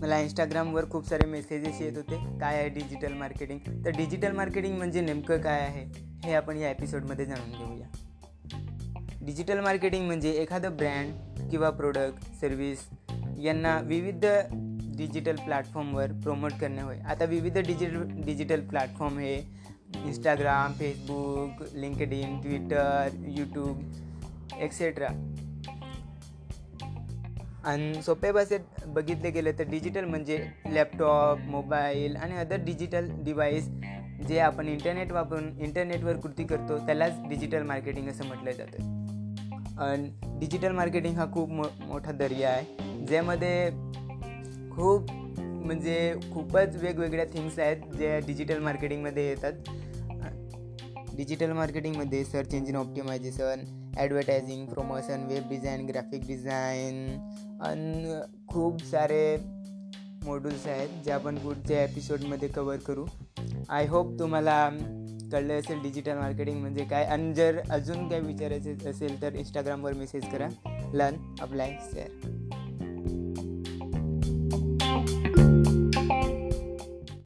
मला इंस्टाग्रामवर खूप सारे मेसेजेस येत होते. काय आहे डिजिटल मार्केटिंग तर डिजिटल मार्केटिंग म्हणजे नेमकं काय आहे? हे आपण या एपिसोडमध्ये जाणून घेऊया. डिजिटल मार्केटिंग म्हणजे एखादं ब्रँड किंवा प्रोडक्ट सर्विस यांना विविध डिजिटल प्लॅटफॉर्मवर प्रमोट करणे होय. आता विविध डिजिटल डिजिटल प्लॅटफॉर्म हे Instagram Facebook LinkedIn Twitter YouTube etcetera आणि सोप्या भाषेत बघितले गेलं तर डिजिटल म्हणजे लॅपटॉप मोबाईल आणि अदर डिजिटल डिव्हाइस जे आपण इंटरनेट वापरून इंटरनेटवर कृती करतो त्यालाच डिजिटल मार्केटिंग असं म्हटलं जातं. आणि डिजिटल मार्केटिंग हा खूप मो मोठा दर्या आहे ज्यामध्ये खूप म्हणजे खूपच वेगवेगळ्या थिंग्स आहेत जे डिजिटल मार्केटिंगमध्ये येतात. डिजिटल मार्केटिंगमध्ये search engine optimisation advertising promotion web design graphic design आणि खूप सारे मॉड्यूल्स आहेत जे आपण पुढच्या एपिसोडमध्ये कवर करू. आय होप तुम्हाला कळलं असेल डिजिटल मार्केटिंग म्हणजे काय. आणि जर अजून काही विचारायचं असेल तर इंस्टाग्रामवर मेसेज करा. Learn apply share